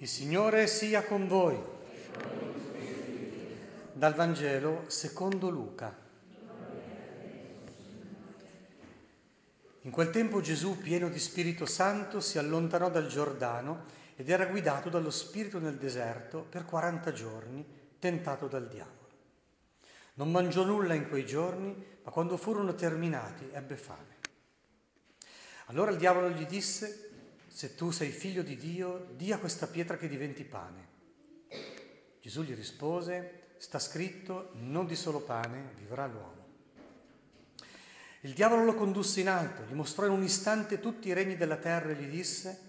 Il Signore sia con voi. Dal Vangelo secondo Luca. In quel tempo Gesù, pieno di Spirito Santo, si allontanò dal Giordano ed era guidato dallo Spirito nel deserto per 40 giorni, tentato dal diavolo. Non mangiò nulla in quei giorni, ma quando furono terminati ebbe fame. Allora il diavolo gli disse, se tu sei figlio di Dio, di a questa pietra che diventi pane. Gesù gli rispose, sta scritto, non di solo pane vivrà l'uomo. Il diavolo lo condusse in alto, gli mostrò in un istante tutti i regni della terra e gli disse,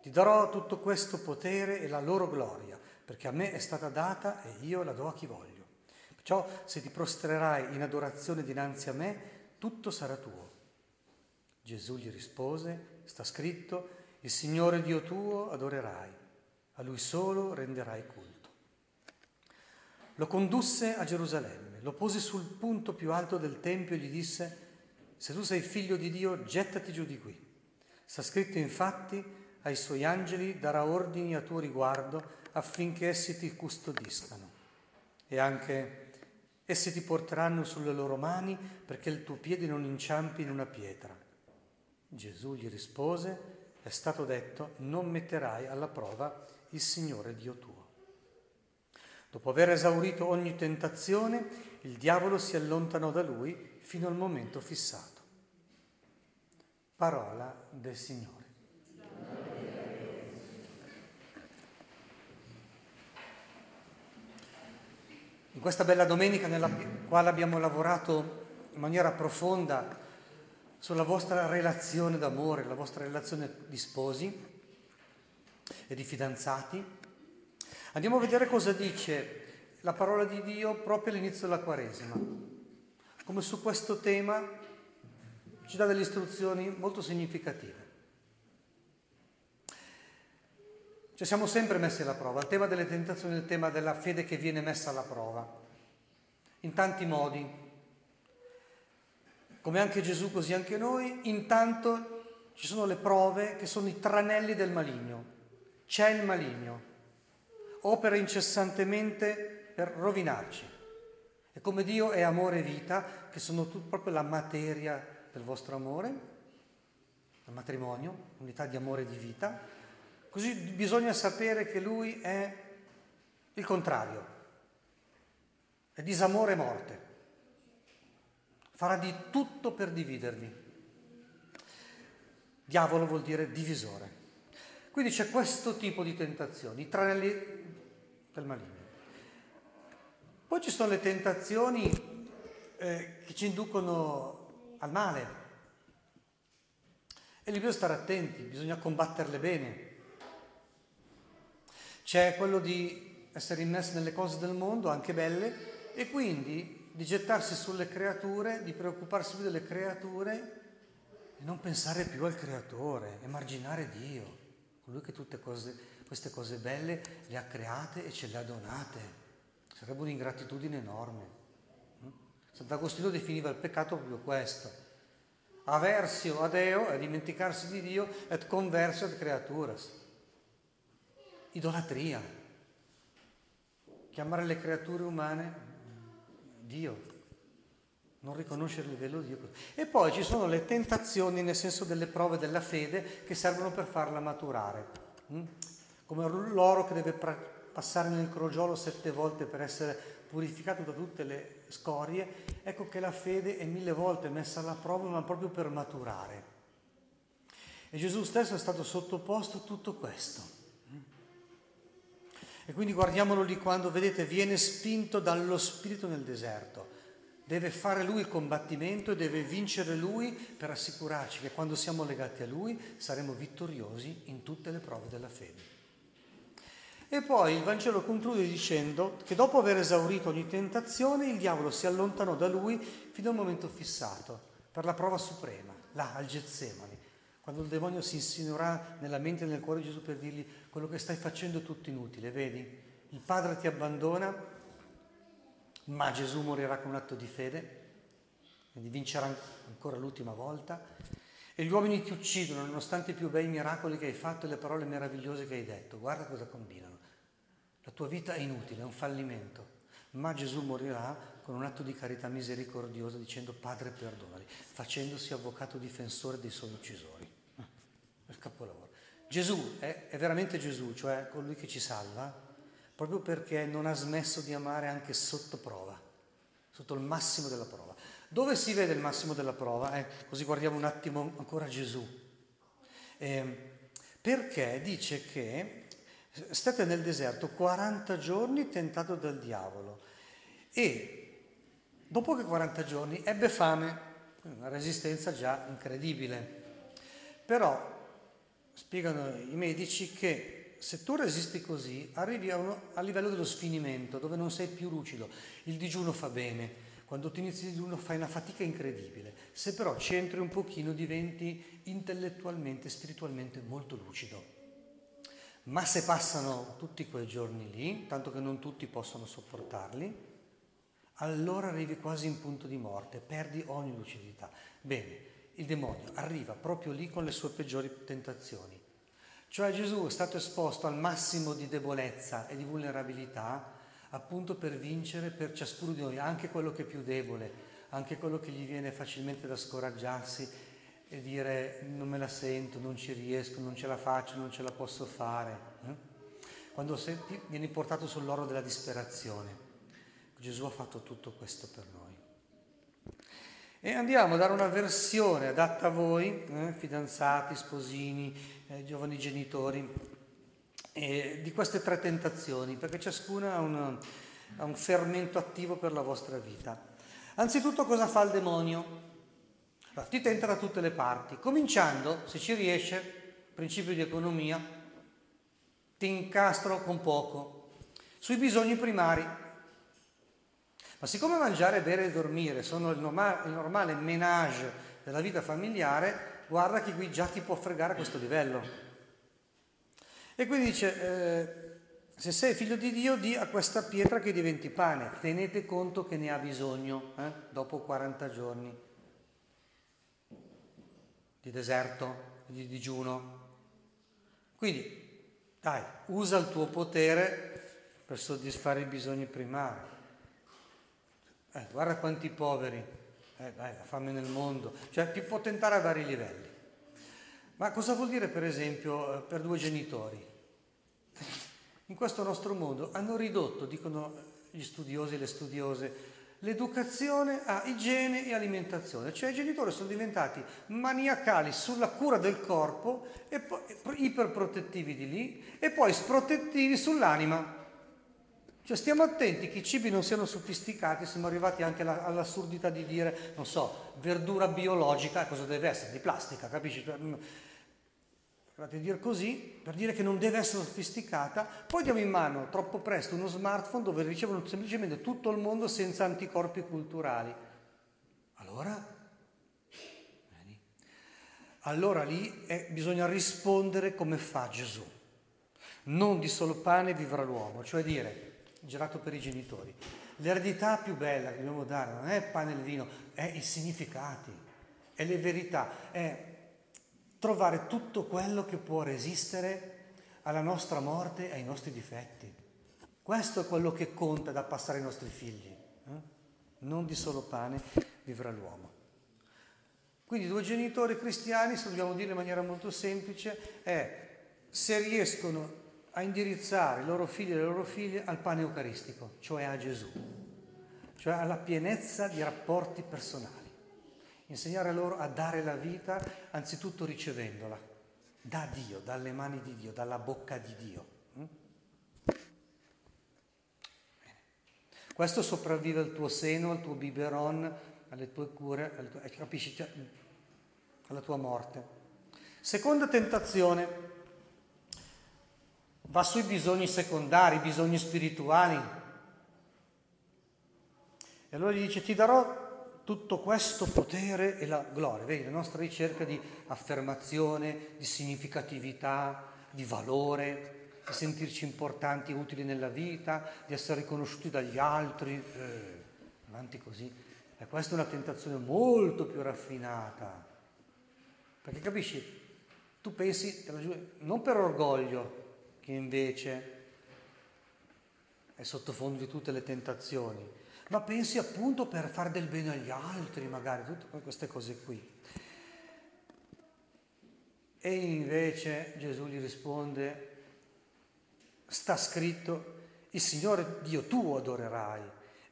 ti darò tutto questo potere e la loro gloria, perché a me è stata data e io la do a chi voglio. Perciò se ti prostrerai in adorazione dinanzi a me, tutto sarà tuo. Gesù gli rispose, sta scritto, il Signore Dio tuo adorerai, a Lui solo renderai culto. Lo condusse a Gerusalemme, lo pose sul punto più alto del Tempio e gli disse, se tu sei figlio di Dio, gettati giù di qui. Sta scritto infatti, ai suoi angeli darà ordini a tuo riguardo affinché essi ti custodiscano. E anche essi ti porteranno sulle loro mani perché il tuo piede non inciampi in una pietra. Gesù gli rispose, è stato detto, non metterai alla prova il Signore Dio tuo. Dopo aver esaurito ogni tentazione, il diavolo si allontanò da lui fino al momento fissato. Parola del Signore. In questa bella domenica nella quale abbiamo lavorato in maniera profonda sulla vostra relazione d'amore, la vostra relazione di sposi e di fidanzati. Andiamo a vedere cosa dice la parola di Dio proprio all'inizio della Quaresima. Come su questo tema ci dà delle istruzioni molto significative. Ci siamo sempre messi alla prova. Il tema delle tentazioni è il tema della fede che viene messa alla prova, in tanti modi, come anche Gesù, così anche noi, intanto ci sono le prove che sono i tranelli del maligno. C'è il maligno, opera incessantemente per rovinarci. E come Dio è amore e vita, che sono proprio la materia del vostro amore, il matrimonio, unità di amore e di vita, così bisogna sapere che Lui è il contrario, è disamore e morte farà di tutto per dividervi. Diavolo vuol dire divisore. Quindi c'è questo tipo di tentazioni, i tranelli del maligno. Poi ci sono le tentazioni eh, che ci inducono al male. E lì bisogna stare attenti, bisogna combatterle bene. C'è quello di essere immersi nelle cose del mondo, anche belle, e quindi di gettarsi sulle creature, di preoccuparsi più delle creature e non pensare più al creatore, emarginare Dio, colui che tutte cose, queste cose belle le ha create e ce le ha donate. Sarebbe un'ingratitudine enorme. Sant'Agostino definiva il peccato proprio questo. Aversio a Deo è dimenticarsi di Dio et conversio ad creaturas. Idolatria. Chiamare le creature umane Dio, non riconoscere il livello di Dio. E poi ci sono le tentazioni, nel senso delle prove della fede, che servono per farla maturare. Mm? Come l'oro che deve passare nel crogiolo sette volte per essere purificato da tutte le scorie, ecco che la fede è mille volte messa alla prova, ma proprio per maturare. E Gesù stesso è stato sottoposto a tutto questo. E quindi guardiamolo lì quando, vedete, viene spinto dallo Spirito nel deserto. Deve fare lui il combattimento e deve vincere lui per assicurarci che quando siamo legati a lui saremo vittoriosi in tutte le prove della fede. E poi il Vangelo conclude dicendo che dopo aver esaurito ogni tentazione, il diavolo si allontanò da lui fino al momento fissato, per la prova suprema, là al Getsemani, quando il demonio si insinuerà nella mente e nel cuore di Gesù per dirgli quello che stai facendo è tutto inutile, vedi? Il Padre ti abbandona, ma Gesù morirà con un atto di fede, quindi vincerà ancora l'ultima volta. e gli uomini ti uccidono nonostante i più bei miracoli che hai fatto e le parole meravigliose che hai detto. Guarda cosa combinano. La tua vita è inutile, è un fallimento. Ma Gesù morirà con un atto di carità misericordiosa dicendo Padre perdonali, facendosi avvocato difensore dei suoi uccisori. Capolavoro. Gesù è, è veramente Gesù, cioè colui che ci salva, proprio perché non ha smesso di amare anche sotto prova, sotto il massimo della prova. Dove si vede il massimo della prova? Eh, così guardiamo un attimo ancora Gesù. Eh, perché dice che state nel deserto 40 giorni tentato dal diavolo e dopo che 40 giorni ebbe fame, una resistenza già incredibile. Però spiegano i medici che se tu resisti così arrivi a, uno, a livello dello sfinimento dove non sei più lucido. Il digiuno fa bene, quando ti inizi il digiuno fai una fatica incredibile, se però centri un pochino diventi intellettualmente, spiritualmente molto lucido. Ma se passano tutti quei giorni lì, tanto che non tutti possono sopportarli, allora arrivi quasi in punto di morte, perdi ogni lucidità. Bene, il demonio arriva proprio lì con le sue peggiori tentazioni. Cioè Gesù è stato esposto al massimo di debolezza e di vulnerabilità appunto per vincere per ciascuno di noi, anche quello che è più debole, anche quello che gli viene facilmente da scoraggiarsi e dire non me la sento, non ci riesco, non ce la faccio, non ce la posso fare. Eh? Quando senti, vieni portato sull'oro della disperazione. Gesù ha fatto tutto questo per noi. E andiamo a dare una versione adatta a voi, eh, fidanzati, sposini, eh, giovani genitori, eh, di queste tre tentazioni, perché ciascuna ha, una, ha un fermento attivo per la vostra vita. Anzitutto cosa fa il demonio? Allora, ti tenta da tutte le parti, cominciando, se ci riesce, principio di economia, ti incastro con poco, sui bisogni primari. Ma siccome mangiare, bere e dormire sono il normale, il normale menage della vita familiare, guarda che qui già ti può fregare a questo livello. E quindi dice, eh, se sei figlio di Dio, di a questa pietra che diventi pane. Tenete conto che ne ha bisogno eh, dopo 40 giorni di deserto, di digiuno. Quindi, dai, usa il tuo potere per soddisfare i bisogni primari. Eh, guarda quanti poveri, eh, la fame nel mondo, cioè ti può tentare a vari livelli. Ma cosa vuol dire per esempio eh, per due genitori? In questo nostro mondo hanno ridotto, dicono gli studiosi e le studiose, l'educazione a igiene e alimentazione, cioè i genitori sono diventati maniacali sulla cura del corpo e poi iperprotettivi di lì e poi sprotettivi sull'anima. Cioè stiamo attenti che i cibi non siano sofisticati, siamo arrivati anche alla, all'assurdità di dire, non so, verdura biologica, cosa deve essere? Di plastica, capisci? Guardate, dire così per dire che non deve essere sofisticata, poi diamo in mano troppo presto uno smartphone dove ricevono semplicemente tutto il mondo senza anticorpi culturali. Allora? Allora lì eh, bisogna rispondere come fa Gesù. Non di solo pane vivrà l'uomo, cioè dire, girato per i genitori, l'eredità più bella che dobbiamo dare non è il pane e il vino, è i significati, è le verità, è trovare tutto quello che può resistere alla nostra morte e ai nostri difetti. Questo è quello che conta da passare ai nostri figli. Eh? Non di solo pane vivrà l'uomo. Quindi due genitori cristiani, se dobbiamo dire in maniera molto semplice, è se riescono a indirizzare i loro figli e le loro figlie al pane eucaristico, cioè a Gesù, cioè alla pienezza di rapporti personali insegnare loro a dare la vita anzitutto ricevendola da Dio, dalle mani di Dio, dalla bocca di Dio. Mm? Questo sopravvive al tuo seno, al tuo biberon, alle tue cure, alle tue, capisci? Cioè, alla tua morte. Seconda tentazione, va sui bisogni secondari, bisogni spirituali. E allora gli dice, ti darò tutto questo potere e la gloria. Vedi, la nostra ricerca di affermazione, di significatività, di valore, di sentirci importanti e utili nella vita, di essere riconosciuti dagli altri, eh, avanti così. E questa è una tentazione molto più raffinata. Perché capisci, tu pensi, non per orgoglio, che invece è sottofondo di tutte le tentazioni, ma pensi appunto per fare del bene agli altri, magari, tutte queste cose qui. E invece Gesù gli risponde, sta scritto, il Signore Dio tuo adorerai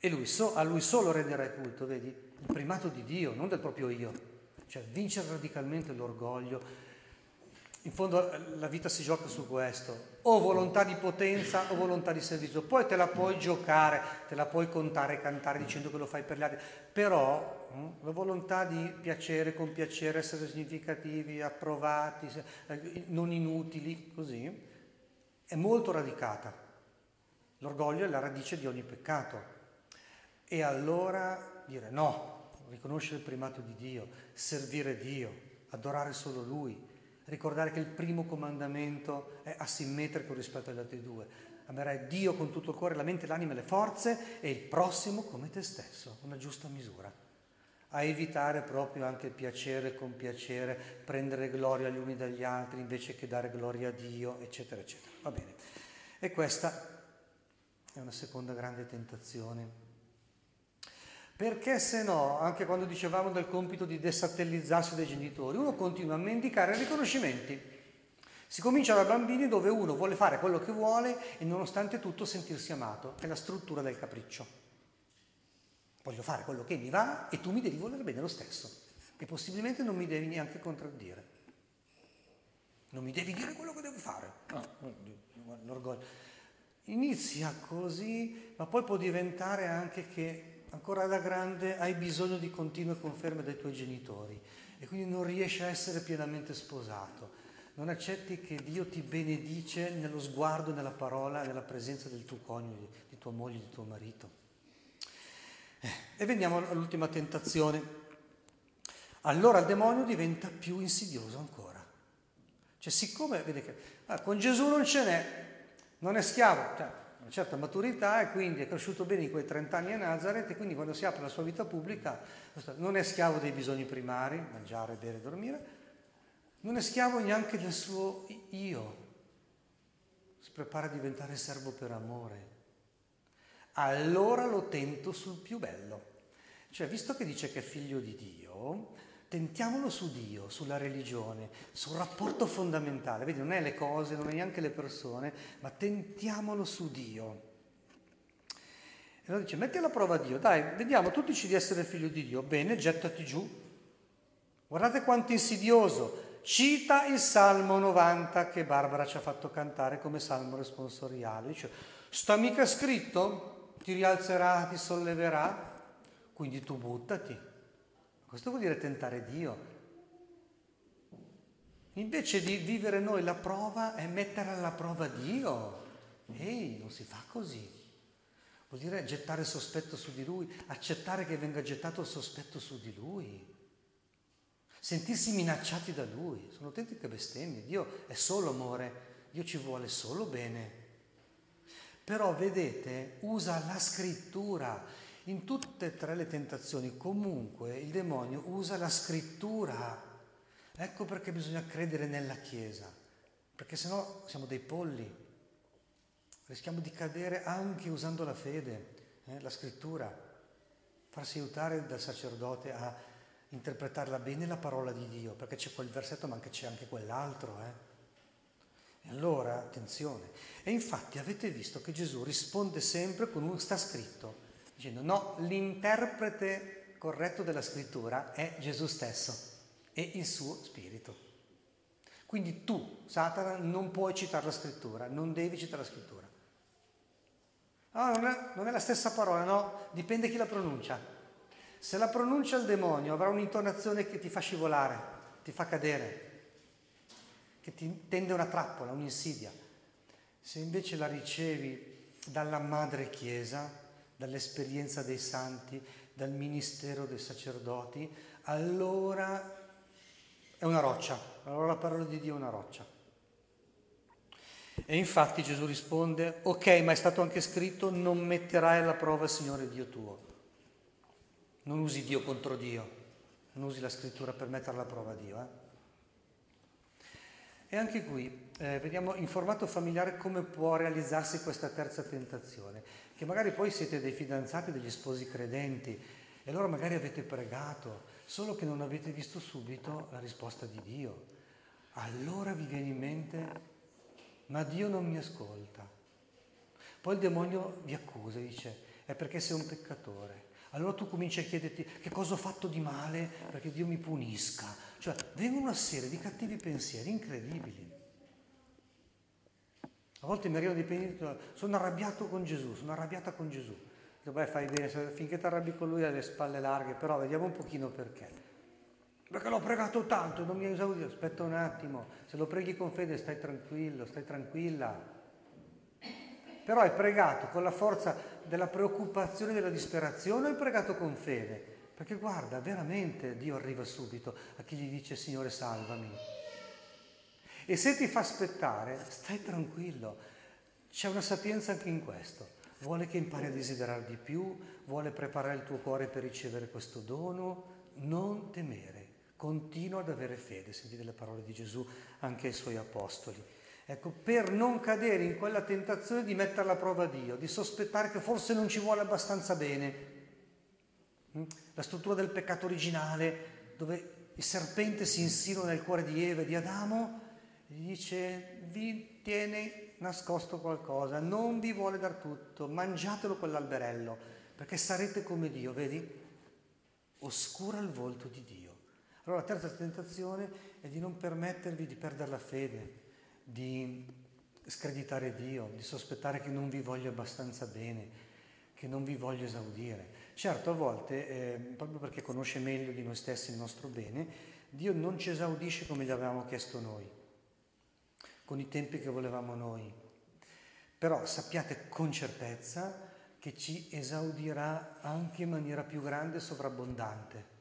e lui so, a Lui solo renderai culto, vedi? Il primato di Dio, non del proprio io. Cioè vincere radicalmente l'orgoglio. In fondo la vita si gioca su questo, o volontà di potenza o volontà di servizio. Poi te la puoi giocare, te la puoi contare e cantare dicendo che lo fai per gli altri, però hm, la volontà di piacere, compiacere, essere significativi, approvati, eh, non inutili, così, è molto radicata. L'orgoglio è la radice di ogni peccato. E allora dire no, riconoscere il primato di Dio, servire Dio, adorare solo Lui, ricordare che il primo comandamento è asimmetrico rispetto agli altri due. Amerai Dio con tutto il cuore, la mente, l'anima e le forze e il prossimo come te stesso, una giusta misura. A evitare proprio anche il piacere e compiacere, prendere gloria gli uni dagli altri invece che dare gloria a Dio, eccetera, eccetera. Va bene. E questa è una seconda grande tentazione. Perché se no, anche quando dicevamo del compito di desatellizzarsi dai genitori, uno continua a mendicare riconoscimenti. Si comincia da bambini dove uno vuole fare quello che vuole e nonostante tutto sentirsi amato. È la struttura del capriccio. Voglio fare quello che mi va e tu mi devi volere bene lo stesso. E possibilmente non mi devi neanche contraddire. Non mi devi dire quello che devo fare. No, l'orgoglio. Inizia così, ma poi può diventare anche che ancora da grande hai bisogno di continue conferme dai tuoi genitori e quindi non riesci a essere pienamente sposato. Non accetti che Dio ti benedice nello sguardo, nella parola, nella presenza del tuo coniuge, di tua moglie, di tuo marito. Eh, e veniamo all'ultima tentazione. Allora il demonio diventa più insidioso ancora. Cioè, siccome, vedi che ah, con Gesù non ce n'è, non è schiavo, cioè una certa maturità e quindi è cresciuto bene in quei 30 anni a Nazareth e quindi quando si apre la sua vita pubblica non è schiavo dei bisogni primari, mangiare, bere, dormire, non è schiavo neanche del suo io, si prepara a diventare servo per amore. Allora lo tento sul più bello. Cioè, visto che dice che è figlio di Dio, tentiamolo su Dio, sulla religione, sul rapporto fondamentale. Vedi, non è le cose, non è neanche le persone, ma tentiamolo su Dio. E allora dice, metti alla prova Dio, dai, vediamo, tu dici di essere figlio di Dio, bene, gettati giù. Guardate quanto insidioso. Cita il Salmo 90 che Barbara ci ha fatto cantare come salmo responsoriale. Dice, sta mica scritto? Ti rialzerà, ti solleverà, quindi tu buttati. Questo vuol dire tentare Dio. Invece di vivere noi la prova è mettere alla prova Dio. Ehi, non si fa così. Vuol dire gettare sospetto su di Lui, accettare che venga gettato il sospetto su di Lui. Sentirsi minacciati da Lui. Sono autentiche bestemmie. Dio è solo amore, Dio ci vuole solo bene. Però vedete, usa la scrittura in tutte e tre le tentazioni comunque il demonio usa la scrittura. Ecco perché bisogna credere nella Chiesa, perché sennò siamo dei polli. Rischiamo di cadere anche usando la fede, eh, la scrittura, farsi aiutare dal sacerdote a interpretarla bene la parola di Dio, perché c'è quel versetto ma anche c'è anche quell'altro. Eh. E allora, attenzione. E infatti avete visto che Gesù risponde sempre con un sta scritto dicendo no, l'interprete corretto della scrittura è Gesù stesso e il suo spirito. Quindi tu, Satana, non puoi citare la scrittura, non devi citare la scrittura. No, non è, non è la stessa parola, no, dipende chi la pronuncia. Se la pronuncia il demonio avrà un'intonazione che ti fa scivolare, ti fa cadere, che ti tende una trappola, un'insidia. Se invece la ricevi dalla madre Chiesa, dall'esperienza dei santi, dal ministero dei sacerdoti, allora è una roccia, allora la parola di Dio è una roccia. E infatti Gesù risponde, ok, ma è stato anche scritto, non metterai alla prova il Signore Dio tuo. Non usi Dio contro Dio, non usi la scrittura per mettere alla prova Dio. Eh? E anche qui eh, vediamo in formato familiare come può realizzarsi questa terza tentazione, che magari poi siete dei fidanzati, degli sposi credenti, e allora magari avete pregato, solo che non avete visto subito la risposta di Dio. Allora vi viene in mente, ma Dio non mi ascolta. Poi il demonio vi accusa, dice, è perché sei un peccatore. Allora tu cominci a chiederti che cosa ho fatto di male perché Dio mi punisca. Cioè, vengono una serie di cattivi pensieri incredibili. A volte mi arrivano dei pensieri, sono arrabbiato con Gesù, sono arrabbiata con Gesù. Dico, beh, fai bene, finché ti arrabbi con lui hai le spalle larghe, però vediamo un pochino perché. Perché l'ho pregato tanto, non mi ha esaudito. Aspetta un attimo, se lo preghi con fede stai tranquillo, stai tranquilla. Però hai pregato con la forza della preoccupazione della disperazione hai pregato con fede? Perché guarda, veramente Dio arriva subito a chi gli dice Signore salvami. E se ti fa aspettare, stai tranquillo. C'è una sapienza anche in questo. Vuole che impari a desiderare di più, vuole preparare il tuo cuore per ricevere questo dono. Non temere, continua ad avere fede. Sentite le parole di Gesù anche ai suoi apostoli. Ecco, per non cadere in quella tentazione di mettere alla prova Dio, di sospettare che forse non ci vuole abbastanza bene. Mm? La struttura del peccato originale, dove il serpente si insinua nel cuore di Eva e di Adamo, gli dice, vi tiene nascosto qualcosa, non vi vuole dar tutto, mangiatelo quell'alberello, perché sarete come Dio, vedi? Oscura il volto di Dio. Allora la terza tentazione è di non permettervi di perdere la fede, di screditare Dio, di sospettare che non vi voglia abbastanza bene, che non vi voglia esaudire. Certo, a volte, eh, proprio perché conosce meglio di noi stessi il nostro bene, Dio non ci esaudisce come gli avevamo chiesto noi con i tempi che volevamo noi. Però sappiate con certezza che ci esaudirà anche in maniera più grande e sovrabbondante.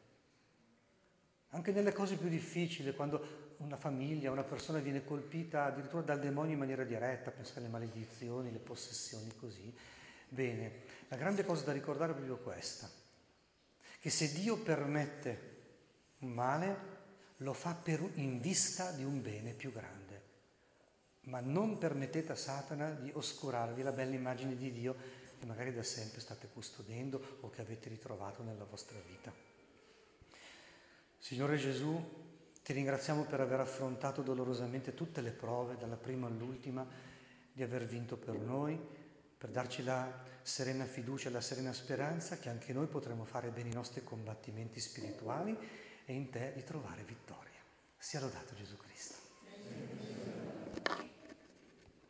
Anche nelle cose più difficili, quando una famiglia, una persona viene colpita addirittura dal demonio in maniera diretta, pensate alle maledizioni, le possessioni, così. Bene, la grande cosa da ricordare è proprio questa, che se Dio permette un male, lo fa per, in vista di un bene più grande ma non permettete a Satana di oscurarvi la bella immagine di Dio che magari da sempre state custodendo o che avete ritrovato nella vostra vita. Signore Gesù, ti ringraziamo per aver affrontato dolorosamente tutte le prove, dalla prima all'ultima, di aver vinto per noi, per darci la serena fiducia e la serena speranza che anche noi potremo fare bene i nostri combattimenti spirituali e in te di trovare vittoria. Sia lodato Gesù Cristo.